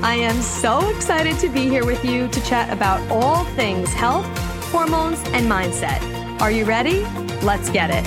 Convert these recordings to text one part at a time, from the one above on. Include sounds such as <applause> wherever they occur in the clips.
I am so excited to be here with you to chat about all things health, hormones, and mindset. Are you ready? Let's get it.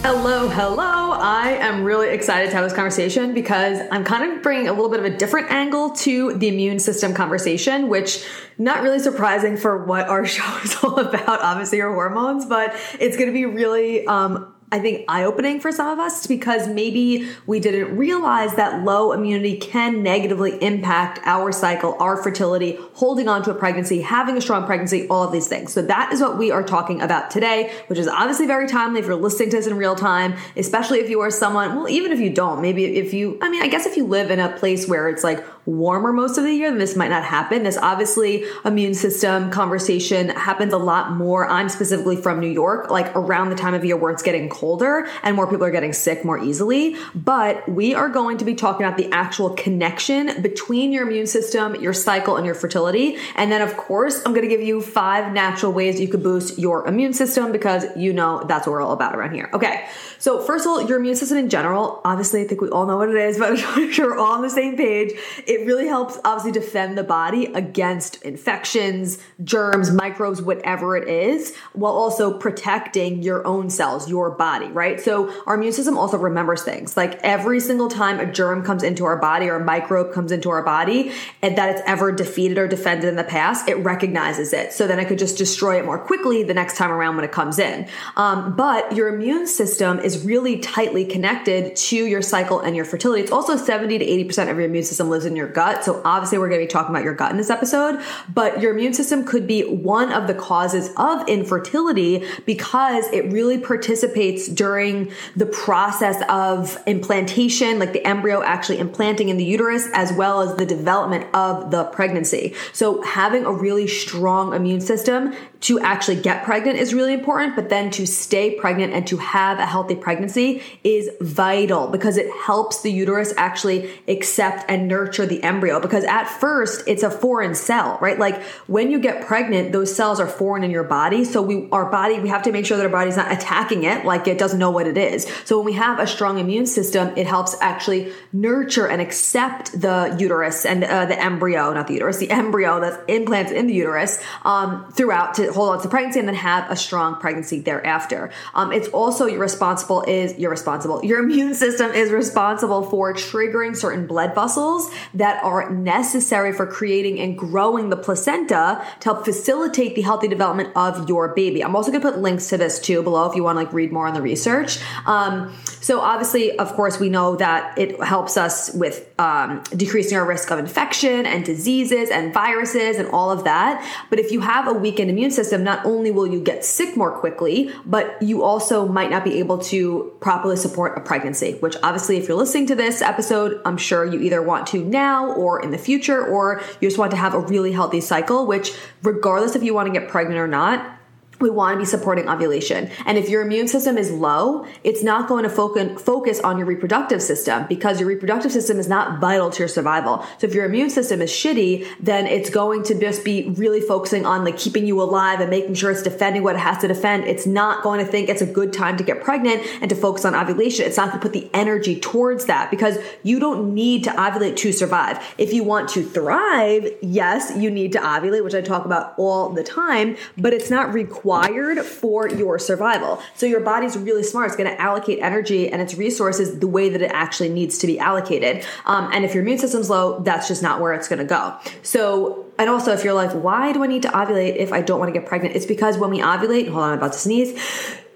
Hello, hello. I am really excited to have this conversation because I'm kind of bringing a little bit of a different angle to the immune system conversation, which not really surprising for what our <laughs> show is all about, obviously your hormones, but it's going to be really um, I think eye opening for some of us because maybe we didn't realize that low immunity can negatively impact our cycle, our fertility, holding on to a pregnancy, having a strong pregnancy, all of these things. So that is what we are talking about today, which is obviously very timely if you're listening to this in real time, especially if you are someone, well, even if you don't, maybe if you, I mean, I guess if you live in a place where it's like warmer most of the year, then this might not happen. This obviously immune system conversation happens a lot more. I'm specifically from New York, like around the time of year where it's getting colder and more people are getting sick more easily. But we are going to be talking about the actual connection between your immune system, your cycle, and your fertility. And then, of course, I'm going to give you five natural ways you could boost your immune system because you know that's what we're all about around here. Okay. So, first of all, your immune system in general, obviously, I think we all know what it is, <laughs> but we're all on the same page. It really helps obviously defend the body against infections, germs, microbes, whatever it is, while also protecting your own cells, your body, right? So, our immune system also remembers things. Like every single time a germ comes into our body or a microbe comes into our body and that it's ever defeated or defended in the past, it recognizes it. So then it could just destroy it more quickly the next time around when it comes in. Um, but your immune system is really tightly connected to your cycle and your fertility. It's also 70 to 80% of your immune system lives in your gut. So obviously we're going to be talking about your gut in this episode, but your immune system could be one of the causes of infertility because it really participates during the process of implantation, like the embryo actually implanting in the uterus, as well as the development of the pregnancy. So having a really strong immune system to actually get pregnant is really important, but then to stay pregnant and to have a healthy pregnancy is vital because it helps the uterus actually accept and nurture the embryo. Because at first it's a foreign cell, right? Like when you get pregnant, those cells are foreign in your body. So we, our body, we have to make sure that our body's not attacking it like it doesn't know what it is. So when we have a strong immune system, it helps actually nurture and accept the uterus and uh, the embryo, not the uterus, the embryo that's implanted in the uterus um, throughout to hold on to pregnancy and then have a strong pregnancy thereafter. Um, it's also you're responsible is you're responsible. Your immune system is responsible for triggering certain blood vessels that are necessary for creating and growing the placenta to help facilitate the healthy development of your baby. I'm also going to put links to this too below if you want to like read more on the research. Um, so obviously, of course, we know that it helps us with um, decreasing our risk of infection and diseases and viruses and all of that. But if you have a weakened immune system, not only will you get sick more quickly, but you also might not be able to properly support a pregnancy, which obviously, if you're listening to this episode, I'm sure you either want to now or in the future, or you just want to have a really healthy cycle, which regardless if you want to get pregnant or not, we want to be supporting ovulation. And if your immune system is low, it's not going to focus on your reproductive system because your reproductive system is not vital to your survival. So if your immune system is shitty, then it's going to just be really focusing on like keeping you alive and making sure it's defending what it has to defend. It's not going to think it's a good time to get pregnant and to focus on ovulation. It's not going to put the energy towards that because you don't need to ovulate to survive. If you want to thrive, yes, you need to ovulate, which I talk about all the time, but it's not required required for your survival. So your body's really smart. It's going to allocate energy and its resources the way that it actually needs to be allocated. Um, and if your immune system's low, that's just not where it's going to go. So and also, if you're like, why do I need to ovulate if I don't want to get pregnant? It's because when we ovulate, hold on, I'm about to sneeze.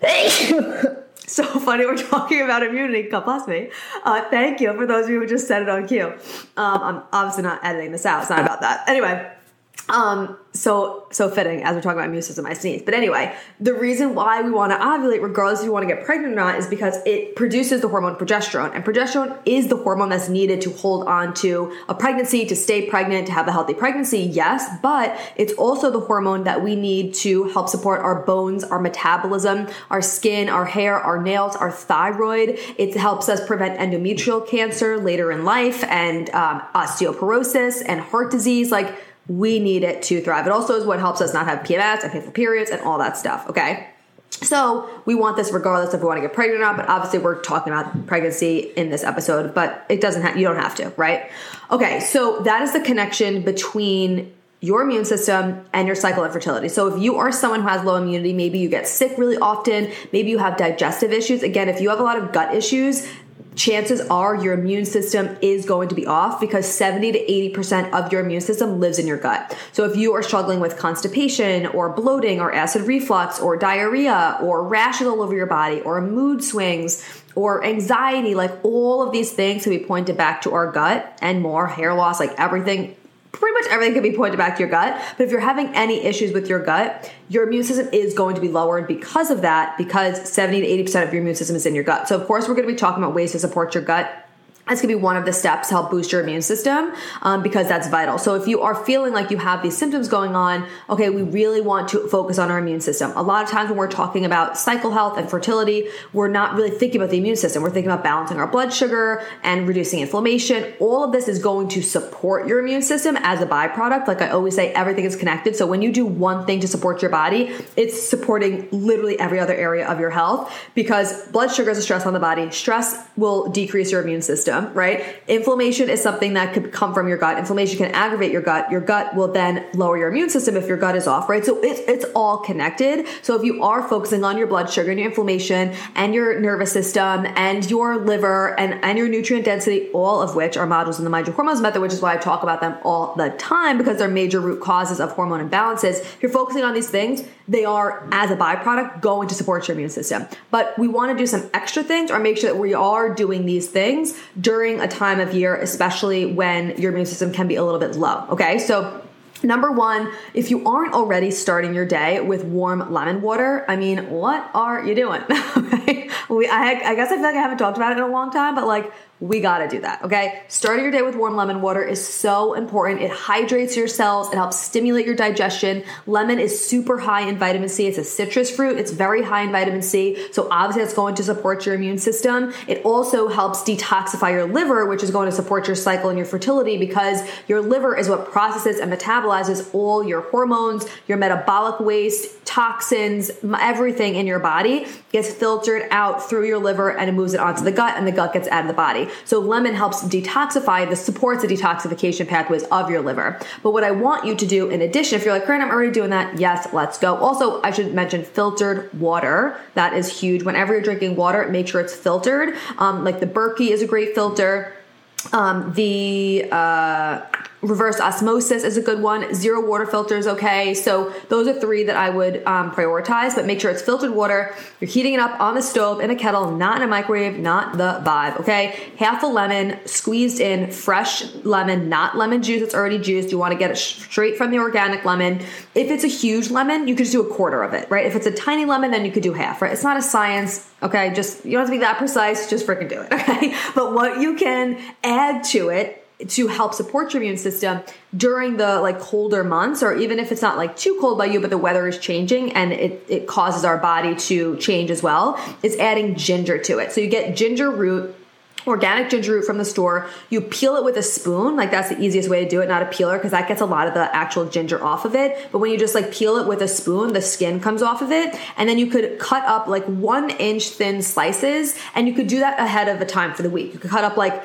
<laughs> so funny we're talking about immunity. God bless me. Uh, thank you for those of you who just said it on cue. Um, I'm obviously not editing this out. It's not about that. Anyway. Um, so so fitting as we're talking about system, I sneeze. But anyway, the reason why we want to ovulate, regardless if you want to get pregnant or not, is because it produces the hormone progesterone, and progesterone is the hormone that's needed to hold on to a pregnancy, to stay pregnant, to have a healthy pregnancy. Yes, but it's also the hormone that we need to help support our bones, our metabolism, our skin, our hair, our nails, our thyroid. It helps us prevent endometrial cancer later in life and um, osteoporosis and heart disease, like we need it to thrive. It also is what helps us not have PMS and painful periods and all that stuff. Okay. So we want this regardless if we want to get pregnant or not, but obviously we're talking about pregnancy in this episode, but it doesn't have, you don't have to, right? Okay. So that is the connection between your immune system and your cycle of fertility. So if you are someone who has low immunity, maybe you get sick really often, maybe you have digestive issues. Again, if you have a lot of gut issues, chances are your immune system is going to be off because 70 to 80% of your immune system lives in your gut. So if you are struggling with constipation or bloating or acid reflux or diarrhea or rashes all over your body or mood swings or anxiety, like all of these things can be pointed back to our gut and more, hair loss, like everything pretty much everything can be pointed back to your gut. But if you're having any issues with your gut, your immune system is going to be lowered because of that, because 70 to 80% of your immune system is in your gut. So, of course, we're going to be talking about ways to support your gut going to be one of the steps to help boost your immune system um, because that's vital. So if you are feeling like you have these symptoms going on, okay, we really want to focus on our immune system. A lot of times when we're talking about cycle health and fertility, we're not really thinking about the immune system. We're thinking about balancing our blood sugar and reducing inflammation. All of this is going to support your immune system as a byproduct. Like I always say, everything is connected. So when you do one thing to support your body, it's supporting literally every other area of your health because blood sugar is a stress on the body. Stress will decrease your immune system system, right? Inflammation is something that could come from your gut. Inflammation can aggravate your gut. Your gut will then lower your immune system if your gut is off, right? So it's, it's all connected. So if you are focusing on your blood sugar and your inflammation and your nervous system and your liver and, and your nutrient density, all of which are modules in the Mind Your Hormones method, which is why I talk about them all the time because they're major root causes of hormone imbalances. If you're focusing on these things, they are, as a byproduct, going to support your immune system. But we want to do some extra things or make sure that we are doing these things during a time of year, especially when your immune system can be a little bit low. Okay, so Number one, if you aren't already starting your day with warm lemon water, I mean, what are you doing? <laughs> we, I, I, guess I feel like I haven't talked about it in a long time, but like we got to do that. Okay. Starting your day with warm lemon water is so important. It hydrates your cells. It helps stimulate your digestion. Lemon is super high in vitamin C. It's a citrus fruit. It's very high in vitamin C. So obviously it's going to support your immune system. It also helps detoxify your liver, which is going to support your cycle and your fertility because your liver is what processes and metabolizes all your hormones, your metabolic waste, toxins, everything in your body gets filtered out through your liver and it moves it onto the gut and the gut gets out of the body. So lemon helps detoxify, the supports the detoxification pathways of your liver. But what I want you to do in addition, if you're like, Corinne, I'm already doing that, yes, let's go. Also, I should mention filtered water. That is huge. Whenever you're drinking water, make sure it's filtered. Um, like the Berkey is a great filter. Um, the uh, reverse osmosis is a good one. Zero water filter is okay. So those are three that I would um, prioritize, but make sure it's filtered water. You're heating it up on the stove in a kettle, not in a microwave, not the vibe. Okay. Half a lemon squeezed in fresh lemon, not lemon juice. It's already juiced. You want to get it straight from the organic lemon. If it's a huge lemon, you could just do a quarter of it, right? If it's a tiny lemon, then you could do half, right? It's not a science. Okay. Just, you don't have to be that precise. Just freaking do it. <laughs> Okay. But what you can add to it to help support your immune system during the like colder months or even if it's not like too cold by you but the weather is changing and it, it causes our body to change as well is adding ginger to it so you get ginger root organic ginger root from the store. You peel it with a spoon, like that's the easiest way to do it, not a peeler, because that gets a lot of the actual ginger off of it. But when you just like peel it with a spoon, the skin comes off of it. And then you could cut up like one inch thin slices, and you could do that ahead of a time for the week. You could cut up like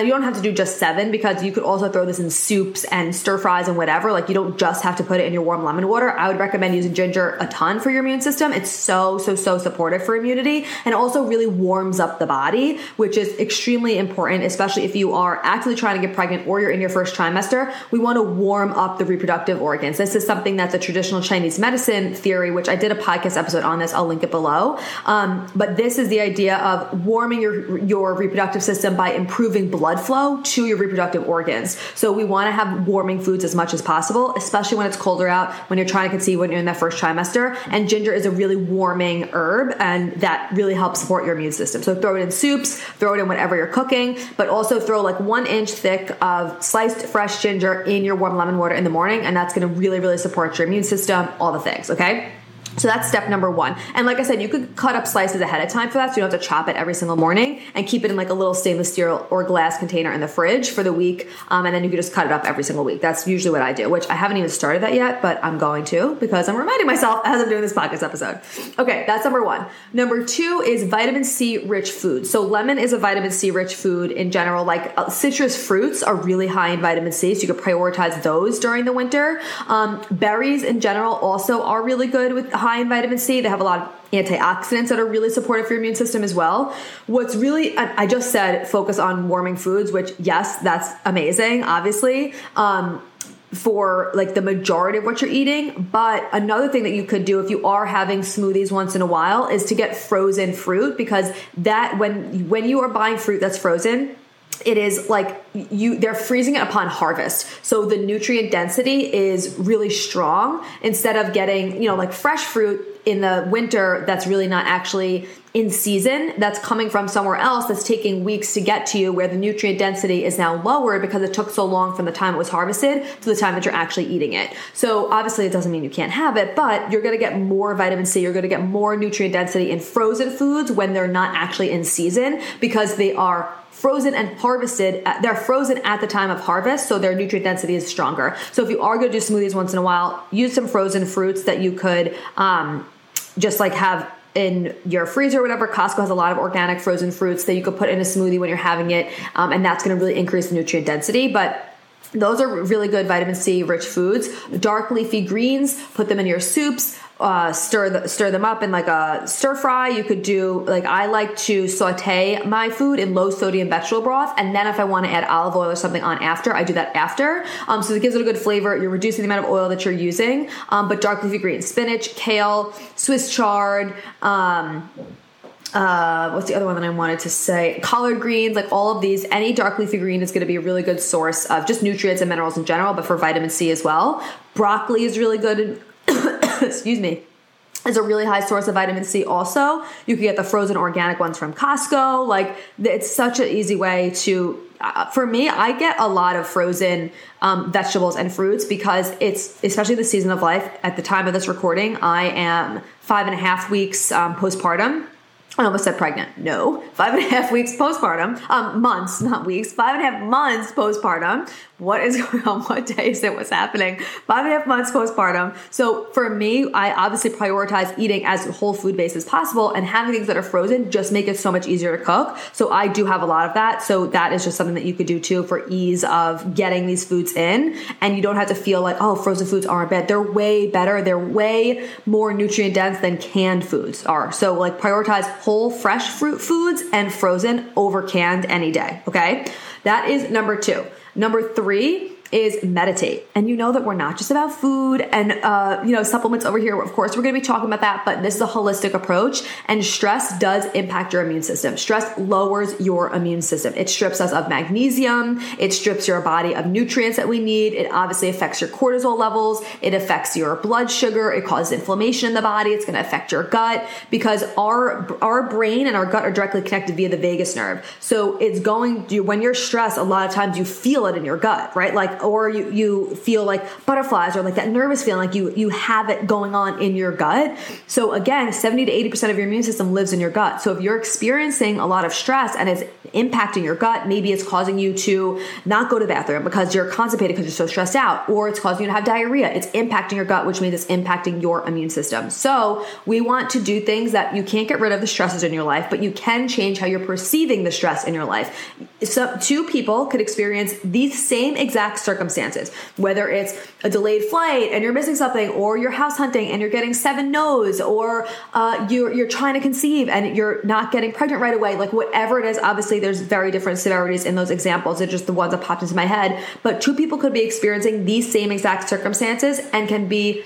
you don't have to do just seven because you could also throw this in soups and stir fries and whatever. Like you don't just have to put it in your warm lemon water. I would recommend using ginger a ton for your immune system. It's so, so, so supportive for immunity and also really warms up the body, which is extremely important, especially if you are actively trying to get pregnant or you're in your first trimester. We want to warm up the reproductive organs. This is something that's a traditional Chinese medicine theory, which I did a podcast episode on this. I'll link it below. Um, but this is the idea of warming your, your reproductive system by improving blood blood flow to your reproductive organs. So we want to have warming foods as much as possible, especially when it's colder out, when you're trying to conceive, when you're in that first trimester. And ginger is a really warming herb, and that really helps support your immune system. So throw it in soups, throw it in whatever you're cooking, but also throw like one inch thick of sliced fresh ginger in your warm lemon water in the morning, and that's going to really, really support your immune system, all the things, okay? So that's step number one. And like I said, you could cut up slices ahead of time for that, so you don't have to chop it every single morning and keep it in like a little stainless steel or glass container in the fridge for the week. Um, and then you can just cut it up every single week. That's usually what I do, which I haven't even started that yet, but I'm going to because I'm reminding myself as I'm doing this podcast episode. Okay, that's number one. Number two is vitamin C rich food. So lemon is a vitamin C rich food in general. Like uh, citrus fruits are really high in vitamin C, so you could prioritize those during the winter. Um, berries in general also are really good with high in vitamin C. They have a lot of antioxidants that are really supportive for your immune system as well. What's really, I just said focus on warming foods, which, yes, that's amazing, obviously. Um, for like the majority of what you're eating. But another thing that you could do if you are having smoothies once in a while is to get frozen fruit because that when when you are buying fruit that's frozen, it is like you they're freezing it upon harvest. So the nutrient density is really strong instead of getting you know like fresh fruit in the winter that's really not actually in season that's coming from somewhere else that's taking weeks to get to you where the nutrient density is now lowered because it took so long from the time it was harvested to the time that you're actually eating it. So obviously it doesn't mean you can't have it but you're going to get more vitamin c you're going to get more nutrient density in frozen foods when they're not actually in season because they are frozen and harvested. They're frozen at the time of harvest, so their nutrient density is stronger. So if you are going to do smoothies once in a while, use some frozen fruits that you could um, just like have in your freezer or whatever. Costco has a lot of organic frozen fruits that you could put in a smoothie when you're having it, um, and that's going to really increase the nutrient density. But those are really good vitamin C rich foods. Dark leafy greens, put them in your soups uh, stir the, stir them up in like a stir fry. You could do like I like to saute my food in low sodium vegetable broth, and then if I want to add olive oil or something on after, I do that after. Um, so it gives it a good flavor. You're reducing the amount of oil that you're using. Um, but dark leafy greens, spinach, kale, Swiss chard. Um, uh, what's the other one that I wanted to say? Collard greens, like all of these, any dark leafy green is going to be a really good source of just nutrients and minerals in general, but for vitamin C as well. Broccoli is really good <coughs> excuse me, is a really high source of vitamin C also. You can get the frozen organic ones from Costco. Like it's such an easy way to uh, for me, I get a lot of frozen um, vegetables and fruits because it's especially the season of life. At the time of this recording, I am five and a half weeks um, postpartum. I almost said pregnant. No, five and a half weeks postpartum. Um, months, not weeks. Five and a half months postpartum what is <laughs> going on? What day is it? What's happening? Five and a half months postpartum. So for me, I obviously prioritize eating as whole food based as possible and having things that are frozen just make it so much easier to cook. So I do have a lot of that. So that is just something that you could do too for ease of getting these foods in. And you don't have to feel like, oh, frozen foods aren't bad. They're way better. They're way more nutrient dense than canned foods are. So like prioritize whole fresh fruit foods and frozen over canned any day. Okay. That is number two. Number three, is meditate. And you know that we're not just about food and uh, you know supplements over here. Of course, we're going to be talking about that, but this is a holistic approach. And stress does impact your immune system. Stress lowers your immune system. It strips us of magnesium. It strips your body of nutrients that we need. It obviously affects your cortisol levels. It affects your blood sugar. It causes inflammation in the body. It's going to affect your gut because our our brain and our gut are directly connected via the vagus nerve. So it's going to, when you're stressed. A lot of times you feel it in your gut, right? Like or you, you feel like butterflies or like that nervous feeling, like you, you have it going on in your gut. So again, 70 to 80% of your immune system lives in your gut. So if you're experiencing a lot of stress and it's impacting your gut, maybe it's causing you to not go to the bathroom because you're constipated because you're so stressed out, or it's causing you to have diarrhea. It's impacting your gut, which means it's impacting your immune system. So we want to do things that you can't get rid of the stresses in your life, but you can change how you're perceiving the stress in your life. So two people could experience these same exact circumstances, whether it's a delayed flight and you're missing something, or you're house hunting and you're getting seven no's, or uh, you're, you're trying to conceive and you're not getting pregnant right away. Like whatever it is, obviously there's very different severities in those examples. They're just the ones that popped into my head. But two people could be experiencing these same exact circumstances and can be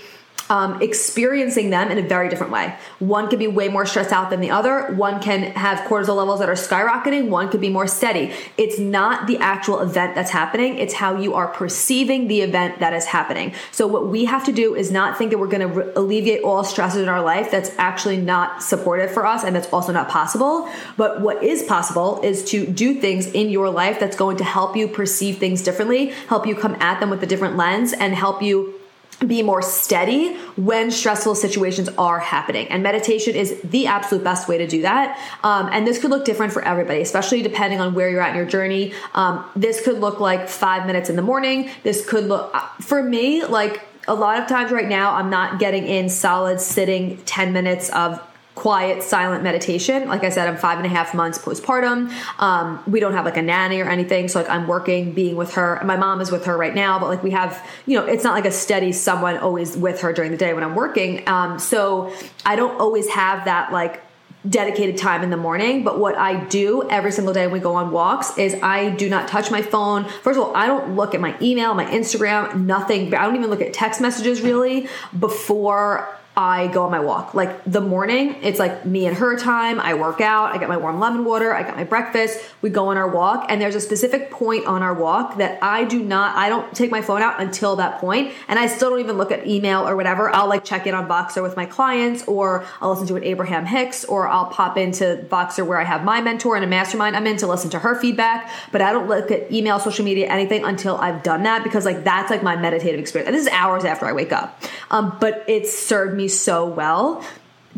um, experiencing them in a very different way. One could be way more stressed out than the other. One can have cortisol levels that are skyrocketing. One could be more steady. It's not the actual event that's happening, it's how you are perceiving the event that is happening. So, what we have to do is not think that we're going to re- alleviate all stresses in our life. That's actually not supportive for us, and that's also not possible. But what is possible is to do things in your life that's going to help you perceive things differently, help you come at them with a different lens, and help you be more steady when stressful situations are happening. And meditation is the absolute best way to do that. Um, and this could look different for everybody, especially depending on where you're at in your journey. Um, this could look like five minutes in the morning. This could look, uh, for me, like a lot of times right now, I'm not getting in solid sitting 10 minutes of quiet, silent meditation. Like I said, I'm five and a half months postpartum. Um, we don't have like a nanny or anything. So like I'm working, being with her. My mom is with her right now, but like we have, you know, it's not like a steady someone always with her during the day when I'm working. Um, so I don't always have that like dedicated time in the morning. But what I do every single day when we go on walks is I do not touch my phone. First of all, I don't look at my email, my Instagram, nothing. I don't even look at text messages really before I go on my walk. Like the morning, it's like me and her time. I work out, I get my warm lemon water, I got my breakfast, we go on our walk, and there's a specific point on our walk that I do not, I don't take my phone out until that point, and I still don't even look at email or whatever. I'll like check in on Voxer with my clients, or I'll listen to an Abraham Hicks, or I'll pop into Voxer where I have my mentor and a mastermind I'm in to listen to her feedback, but I don't look at email, social media, anything until I've done that because like that's like my meditative experience. And this is hours after I wake up. Um, but it's served me so well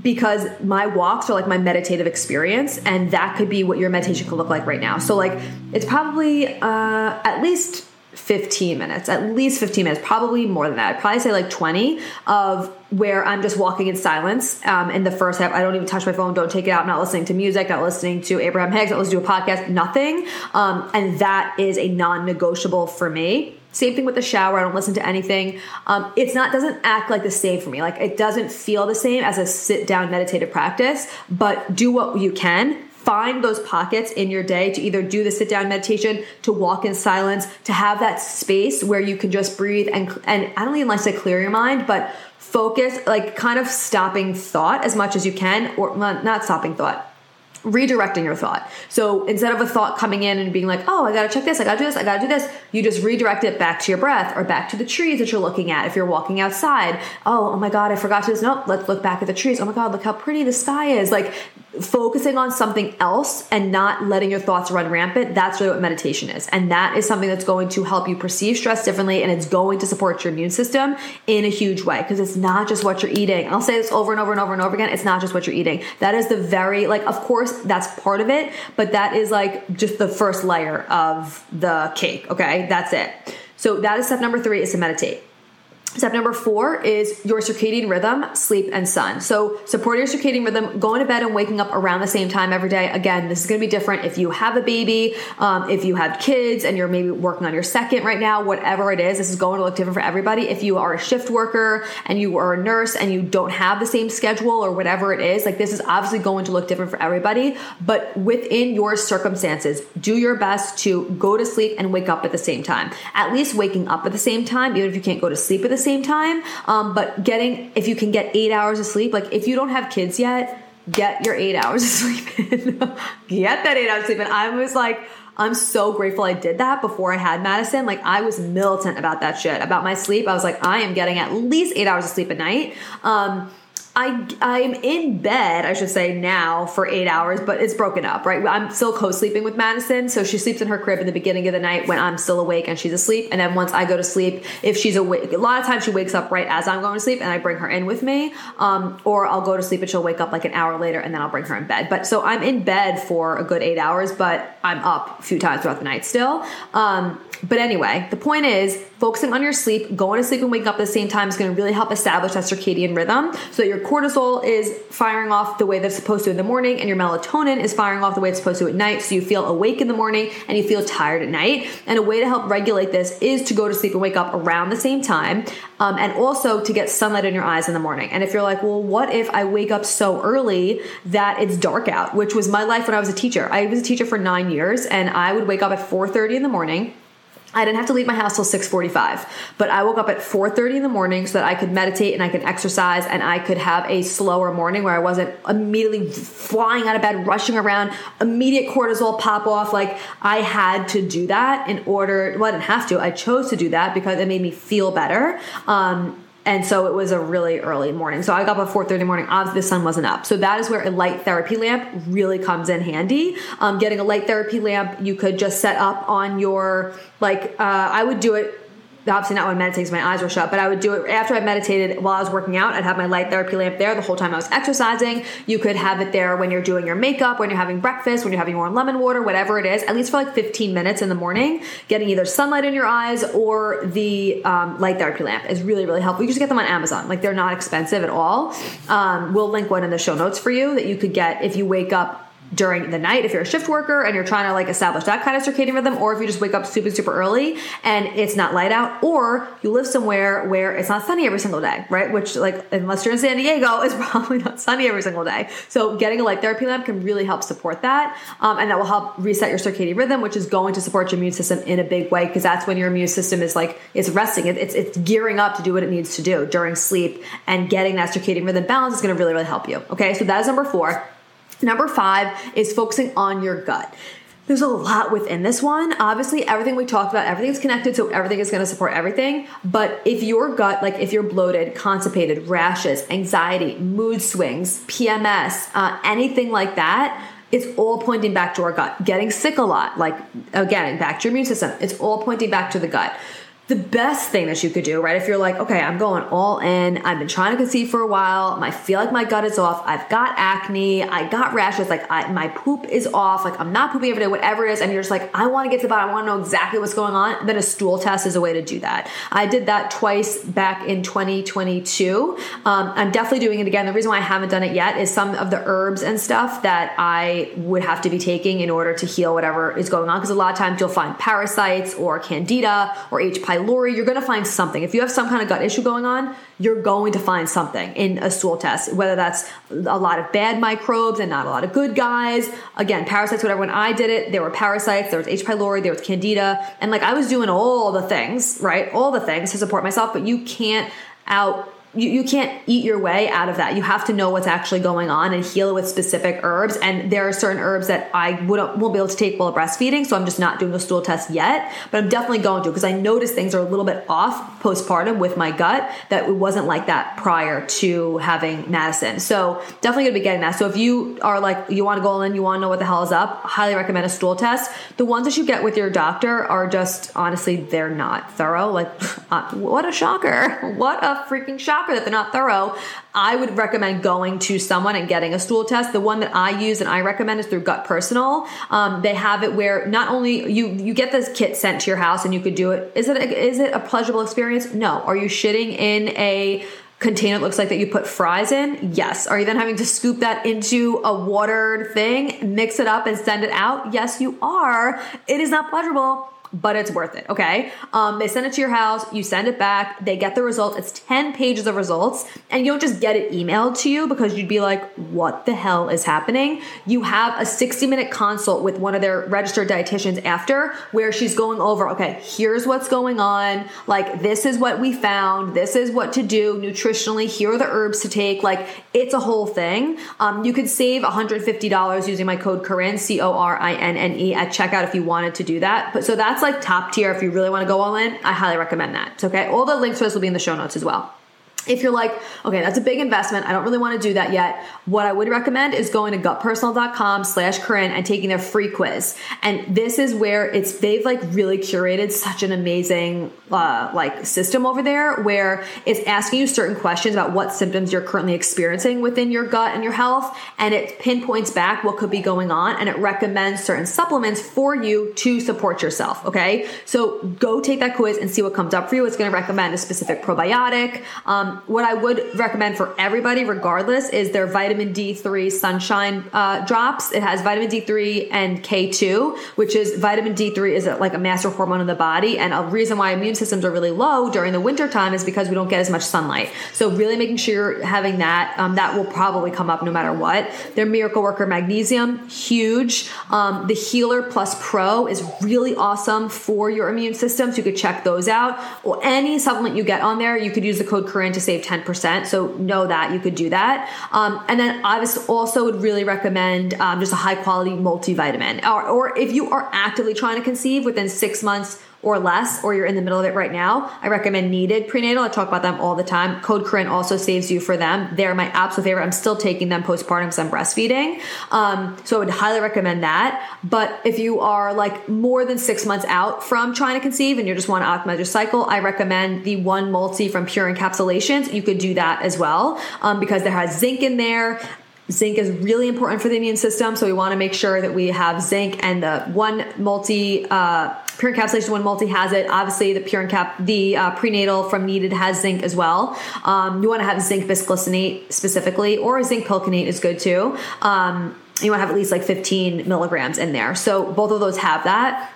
because my walks are like my meditative experience and that could be what your meditation could look like right now. So like it's probably uh, at least 15 minutes at least 15 minutes probably more than that. I'd probably say like 20 of where i'm just walking in silence um, in the first half. I don't even touch my phone don't take it out I'm not listening to music not listening to abraham hicks not listening to a podcast nothing. Um, and that is a non-negotiable for me same thing with the shower. I don't listen to anything. Um, it's not doesn't act like the same for me. Like it doesn't feel the same as a sit down meditative practice. But do what you can. Find those pockets in your day to either do the sit down meditation, to walk in silence, to have that space where you can just breathe and and I don't even like to say clear your mind, but focus, like kind of stopping thought as much as you can, or not stopping thought redirecting your thought. So instead of a thought coming in and being like, oh, I gotta check this, I gotta do this, I gotta do this, you just redirect it back to your breath or back to the trees that you're looking at. If you're walking outside, oh, oh my God, I forgot to this. Nope, let's look back at the trees. Oh my God, look how pretty the sky is. Like focusing on something else and not letting your thoughts run rampant, that's really what meditation is. And that is something that's going to help you perceive stress differently and it's going to support your immune system in a huge way because it's not just what you're eating. I'll say this over and over and over and over again. It's not just what you're eating. That is the very, like, of course, that's part of it, but that is like just the first layer of the cake. Okay. That's it. So that is step number three is to meditate. Step number four is your circadian rhythm, sleep, and sun. So, support your circadian rhythm, going to bed and waking up around the same time every day. Again, this is going to be different if you have a baby, um, if you have kids, and you're maybe working on your second right now, whatever it is, this is going to look different for everybody. If you are a shift worker and you are a nurse and you don't have the same schedule or whatever it is, like this is obviously going to look different for everybody. But within your circumstances, do your best to go to sleep and wake up at the same time. At least waking up at the same time, even if you can't go to sleep at the same time. Um, but getting, if you can get eight hours of sleep, like if you don't have kids yet, get your eight hours of <laughs> sleep in. get that eight hours of sleep in. I was like, I'm so grateful I did that before I had Madison. Like I was militant about that shit, about my sleep. I was like, I am getting at least eight hours of sleep a night. Um, I I'm in bed, I should say now for eight hours, but it's broken up, right? I'm still co-sleeping with Madison, so she sleeps in her crib in the beginning of the night when I'm still awake and she's asleep, and then once I go to sleep, if she's awake, a lot of times she wakes up right as I'm going to sleep, and I bring her in with me, um, or I'll go to sleep and she'll wake up like an hour later, and then I'll bring her in bed. But so I'm in bed for a good eight hours, but I'm up a few times throughout the night still. Um, but anyway, the point is focusing on your sleep, going to sleep and waking up at the same time is going to really help establish that circadian rhythm so that your cortisol is firing off the way that's supposed to in the morning and your melatonin is firing off the way it's supposed to at night. So you feel awake in the morning and you feel tired at night. And a way to help regulate this is to go to sleep and wake up around the same time um, and also to get sunlight in your eyes in the morning. And if you're like, well, what if I wake up so early that it's dark out, which was my life when I was a teacher. I was a teacher for nine years and I would wake up at 4.30 in the morning I didn't have to leave my house till 6:45, but I woke up at 4:30 in the morning so that I could meditate and I could exercise and I could have a slower morning where I wasn't immediately flying out of bed, rushing around, immediate cortisol pop off. Like I had to do that in order. Well, I didn't have to. I chose to do that because it made me feel better. Um, and so it was a really early morning. So I got up at 4.30 in the morning. Obviously, the sun wasn't up. So that is where a light therapy lamp really comes in handy. Um, getting a light therapy lamp, you could just set up on your, like, uh, I would do it obviously not when meditating because my eyes were shut, but I would do it after I meditated while I was working out. I'd have my light therapy lamp there the whole time I was exercising. You could have it there when you're doing your makeup, when you're having breakfast, when you're having warm lemon water, whatever it is, at least for like 15 minutes in the morning. Getting either sunlight in your eyes or the um, light therapy lamp is really, really helpful. You just get them on Amazon. Like they're not expensive at all. Um, we'll link one in the show notes for you that you could get if you wake up during the night if you're a shift worker and you're trying to like establish that kind of circadian rhythm or if you just wake up super super early and it's not light out or you live somewhere where it's not sunny every single day right? Which like unless you're in san diego <laughs> is probably not sunny every single day. So getting a light therapy lamp can really help support that um, and that will help reset your circadian rhythm which is going to support your immune system in a big way because that's when your immune system is like it's resting. It's, it's gearing up to do what it needs to do during sleep and getting that circadian rhythm balance is going to really really help you okay? So that is number four Number five is focusing on your gut. There's a lot within this one. Obviously, everything we talked about, everything's connected, so everything is going to support everything. But if your gut, like if you're bloated, constipated, rashes, anxiety, mood swings, PMS, uh, anything like that, it's all pointing back to our gut. Getting sick a lot, like again, back to your immune system, it's all pointing back to the gut the best thing that you could do, right? If you're like, okay, I'm going all in, I've been trying to conceive for a while, I feel like my gut is off, I've got acne, I got rashes, like I, my poop is off, like I'm not pooping every day, whatever it is, and you're just like, I want to get to the bottom, I want to know exactly what's going on, then a stool test is a way to do that. I did that twice back in 2022. Um, I'm definitely doing it again. The reason why I haven't done it yet is some of the herbs and stuff that I would have to be taking in order to heal whatever is going on, because a lot of times you'll find parasites or candida or H. pylori you're going to find something. If you have some kind of gut issue going on, you're going to find something in a stool test, whether that's a lot of bad microbes and not a lot of good guys. Again, parasites, whatever. When I did it, there were parasites, there was H. pylori, there was candida, and like I was doing all the things, right? All the things to support myself, but you can't out you, you can't eat your way out of that. You have to know what's actually going on and heal with specific herbs. And there are certain herbs that I wouldn't, won't be able to take while breastfeeding. So I'm just not doing a stool test yet, but I'm definitely going to because I noticed things are a little bit off postpartum with my gut that it wasn't like that prior to having Madison. So definitely to be getting that. So if you are like, you want to go in, you want to know what the hell is up, highly recommend a stool test. The ones that you get with your doctor are just, honestly, they're not thorough. Like, <laughs> uh, what a shocker. <laughs> What a freaking shocker that they're not thorough, I would recommend going to someone and getting a stool test. The one that I use and I recommend is through GutPersonal. Um, they have it where not only you you get this kit sent to your house and you could do it. Is it a, is it a pleasurable experience? No. Are you shitting in a container looks like that you put fries in? Yes. Are you then having to scoop that into a watered thing, mix it up, and send it out? Yes, you are. It is not pleasurable but it's worth it. Okay. Um, they send it to your house, you send it back, they get the results. It's 10 pages of results, and you don't just get it emailed to you because you'd be like, what the hell is happening? You have a 60 minute consult with one of their registered dietitians after where she's going over, okay, here's what's going on. Like, this is what we found. This is what to do nutritionally. Here are the herbs to take. Like, it's a whole thing. Um, you could save $150 using my code Corinne, C O R I N N E, at checkout if you wanted to do that. But so that's like top tier if you really want to go all in. I highly recommend that. Okay. All the links for this will be in the show notes as well if you're like, okay, that's a big investment. I don't really want to do that yet. What I would recommend is going to gutpersonal.com slash Corinne and taking their free quiz. And this is where it's, they've like really curated such an amazing, uh, like system over there where it's asking you certain questions about what symptoms you're currently experiencing within your gut and your health. And it pinpoints back what could be going on and it recommends certain supplements for you to support yourself. Okay. So go take that quiz and see what comes up for you. It's going to recommend a specific probiotic. Um, What I would recommend for everybody, regardless, is their vitamin D3 sunshine uh, drops. It has vitamin D3 and K2, which is vitamin D3 is like a master hormone in the body. And a reason why immune systems are really low during the winter time is because we don't get as much sunlight. So really making sure you're having that, um, that will probably come up no matter what. Their Miracle Worker Magnesium, huge. Um, the Healer Plus Pro is really awesome for your immune system. So you could check those out. Or any supplement you get on there, you could use the code Corinne to save 10%. So know that you could do that. Um, and then I also would really recommend um, just a high quality multivitamin. Or, or if you are actively trying to conceive within six months, or less, or you're in the middle of it right now, I recommend Needed Prenatal. I talk about them all the time. Code Corinne also saves you for them. They're my absolute favorite. I'm still taking them postpartum because I'm breastfeeding. Um, so I would highly recommend that. But if you are like more than six months out from trying to conceive and you just want to optimize your cycle, I recommend the one multi from Pure Encapsulations. You could do that as well um, because there has zinc in there. Zinc is really important for the immune system, so we want to make sure that we have zinc and the one multi uh, pure encapsulation one multi has it. Obviously, the pure encap the uh, prenatal from Needed has zinc as well. Um, you want to have zinc bisglycinate specifically, or zinc picolinate is good too. Um, you want to have at least like 15 milligrams in there. So both of those have that.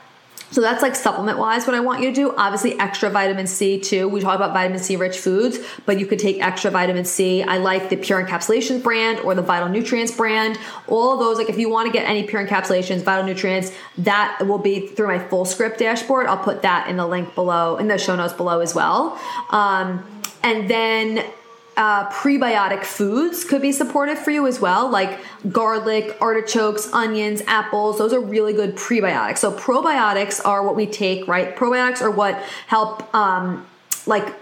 So that's like supplement wise what I want you to do. Obviously, extra vitamin C too. We talk about vitamin C rich foods, but you could take extra vitamin C. I like the Pure Encapsulations brand or the Vital Nutrients brand. All of those, like if you want to get any Pure Encapsulations, Vital Nutrients, that will be through my Fullscript dashboard. I'll put that in the link below, in the show notes below as well. Um, and then uh, prebiotic foods could be supportive for you as well, like garlic, artichokes, onions, apples. Those are really good prebiotics. So probiotics are what we take, right? Probiotics are what help, um, like,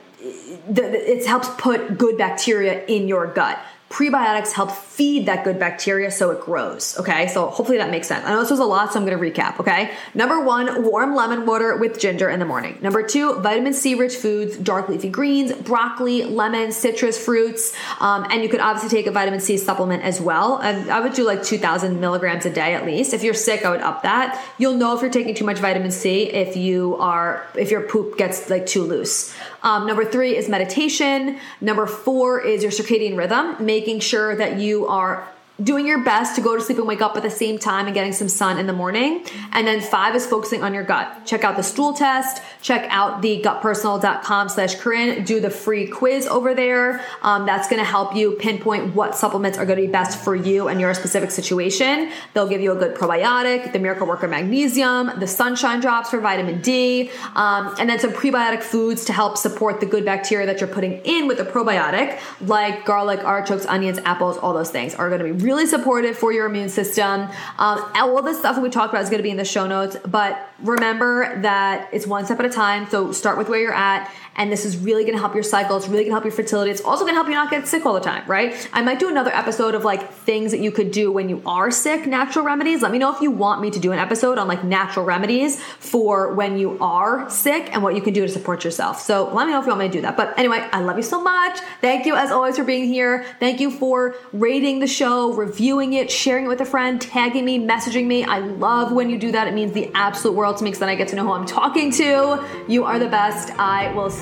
the, it helps put good bacteria in your gut prebiotics help feed that good bacteria so it grows. Okay, so hopefully that makes sense. I know this was a lot, so I'm gonna recap. Okay, number one, warm lemon water with ginger in the morning. Number two, vitamin C rich foods, dark leafy greens, broccoli, lemon, citrus fruits, um, and you could obviously take a vitamin C supplement as well. And I would do like 2,000 milligrams a day at least. If you're sick, I would up that. You'll know if you're taking too much vitamin C if you are if your poop gets like too loose. Um, number three is meditation. Number four is your circadian rhythm. Making sure that you are doing your best to go to sleep and wake up at the same time and getting some sun in the morning. And then five is focusing on your gut. Check out the stool test. Check out the gutpersonal.com slash Corinne. Do the free quiz over there. Um, that's going to help you pinpoint what supplements are going to be best for you and your specific situation. They'll give you a good probiotic, the Miracle Worker Magnesium, the Sunshine Drops for vitamin D, um, and then some prebiotic foods to help support the good bacteria that you're putting in with the probiotic, like garlic, artichokes, onions, apples, all those things are going to be really supportive for your immune system. Um, all the stuff that we talked about is going to be in the show notes, but remember that it's one step at a time. So start with where you're at and this is really going to help your cycle. It's really going to help your fertility. It's also going to help you not get sick all the time, right? I might do another episode of like things that you could do when you are sick, natural remedies. Let me know if you want me to do an episode on like natural remedies for when you are sick and what you can do to support yourself. So let me know if you want me to do that. But anyway, I love you so much. Thank you as always for being here. Thank you for rating the show, reviewing it, sharing it with a friend, tagging me, messaging me. I love when you do that. It means the absolute world to me because then I get to know who I'm talking to. You are the best. I will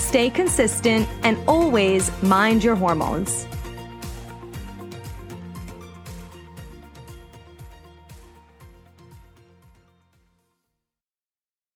stay consistent, and always mind your hormones.